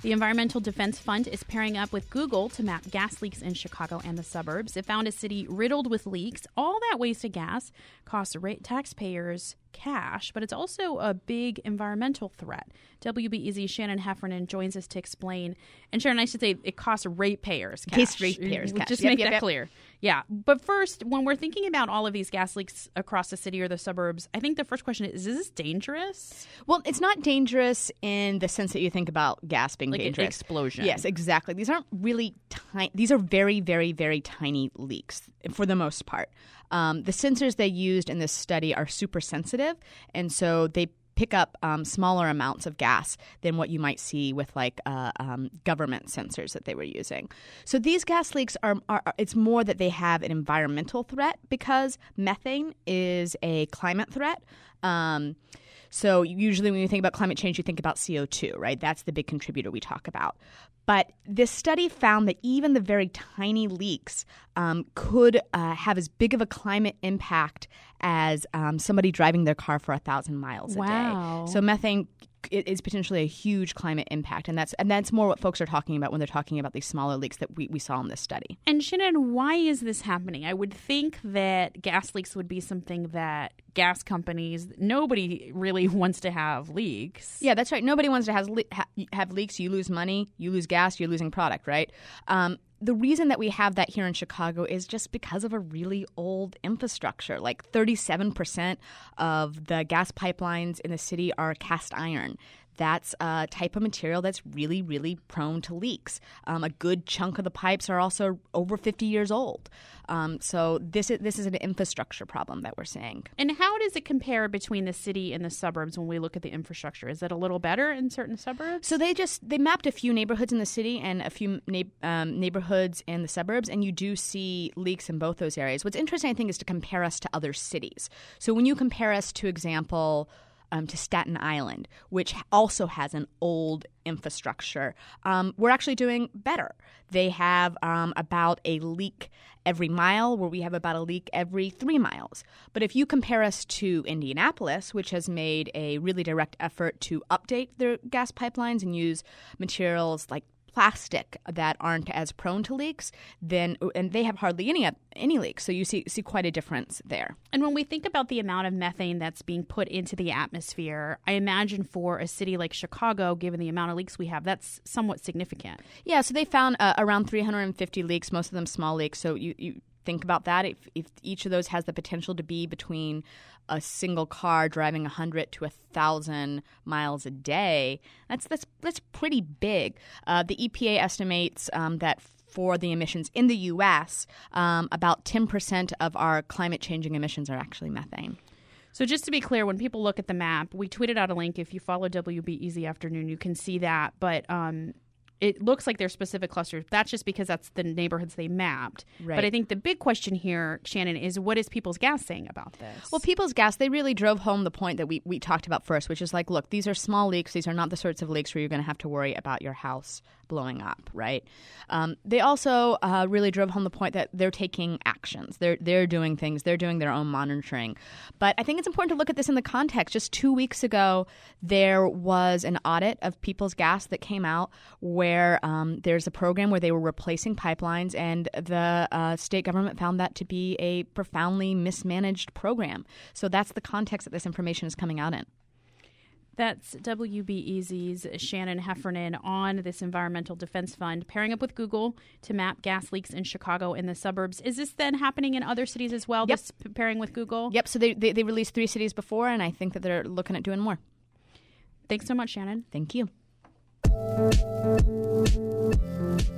The Environmental Defense Fund is pairing up with Google to map gas leaks in Chicago and the suburbs. It found a city riddled with leaks. All that wasted gas costs rate taxpayers cash, but it's also a big environmental threat. WBEZ Shannon Heffernan joins us to explain. And Sharon, I should say it costs ratepayers cash. Case ratepayers cash. Just yep, make yep, that yep. clear. Yeah. But first, when we're thinking about all of these gas leaks across the city or the suburbs, I think the first question is: Is this dangerous? Well, it's not dangerous in the sense that you think about gas being Like an dangerous. explosion. Yes, exactly. These aren't really tiny. These are very, very, very tiny leaks for the most part. Um, the sensors they used in this study are super sensitive, and so they pick up um, smaller amounts of gas than what you might see with like uh, um, government sensors that they were using. So these gas leaks are, are- it's more that they have an environmental threat because methane is a climate threat. Um, so usually when you think about climate change, you think about CO2, right? That's the big contributor we talk about. But this study found that even the very tiny leaks um, could uh, have as big of a climate impact as um, somebody driving their car for a thousand miles a Wow. day. So methane i- is potentially a huge climate impact, and that's and that's more what folks are talking about when they're talking about these smaller leaks that we, we saw in this study. And Shannon, why is this happening? I would think that gas leaks would be something that gas companies, nobody really wants to have leaks. Yeah, that's right. Nobody wants to have, have leaks. You lose money, you lose gas, you're losing product, right? Um, the reason that we have that here in Chicago is just because of a really old infrastructure. Like 37% of the gas pipelines in the city are cast iron. That's a type of material that's really, really prone to leaks. Um, a good chunk of the pipes are also over 50 years old. Um, so this is this is an infrastructure problem that we're seeing. And how does it compare between the city and the suburbs when we look at the infrastructure? Is it a little better in certain suburbs? So they just they mapped a few neighborhoods in the city and a few na- um, neighborhoods in the suburbs, and you do see leaks in both those areas. What's interesting, I think, is to compare us to other cities. So when you compare us, to example. Um, to Staten Island, which also has an old infrastructure, um, we're actually doing better. They have um, about a leak every mile, where we have about a leak every three miles. But if you compare us to Indianapolis, which has made a really direct effort to update their gas pipelines and use materials like plastic that aren't as prone to leaks, then and they have hardly any any leaks. So you see see quite a difference there. And when we think about the amount of methane that's being put into the atmosphere, I imagine for a city like Chicago, given the amount of leaks we have, that's somewhat significant. Yeah, so they found uh, around 350 leaks, most of them small leaks. So you, you think about that. If, if each of those has the potential to be between a single car driving 100 to 1,000 miles a day, that's that's that's pretty big. Uh, the EPA estimates um, that for the emissions in the U.S., um, about 10% of our climate changing emissions are actually methane. So just to be clear, when people look at the map, we tweeted out a link. If you follow WBEZ Afternoon, you can see that. But um, it looks like they're specific clusters. That's just because that's the neighborhoods they mapped. Right. But I think the big question here, Shannon, is what is People's Gas saying about this? Well, People's Gas, they really drove home the point that we, we talked about first, which is like, look, these are small leaks. These are not the sorts of leaks where you're going to have to worry about your house blowing up, right? Um, they also uh, really drove home the point that they're taking actions. They're, they're doing things. They're doing their own monitoring. But I think it's important to look at this in the context. Just two weeks ago, there was an audit of People's Gas that came out where um, there's a program where they were replacing pipelines, and the uh, state government found that to be a profoundly mismanaged program. So that's the context that this information is coming out in. That's WBEZ's Shannon Heffernan on this Environmental Defense Fund, pairing up with Google to map gas leaks in Chicago and the suburbs. Is this then happening in other cities as well? Yep. This pairing with Google? Yep. So they, they, they released three cities before, and I think that they're looking at doing more. Thanks so much, Shannon. Thank you.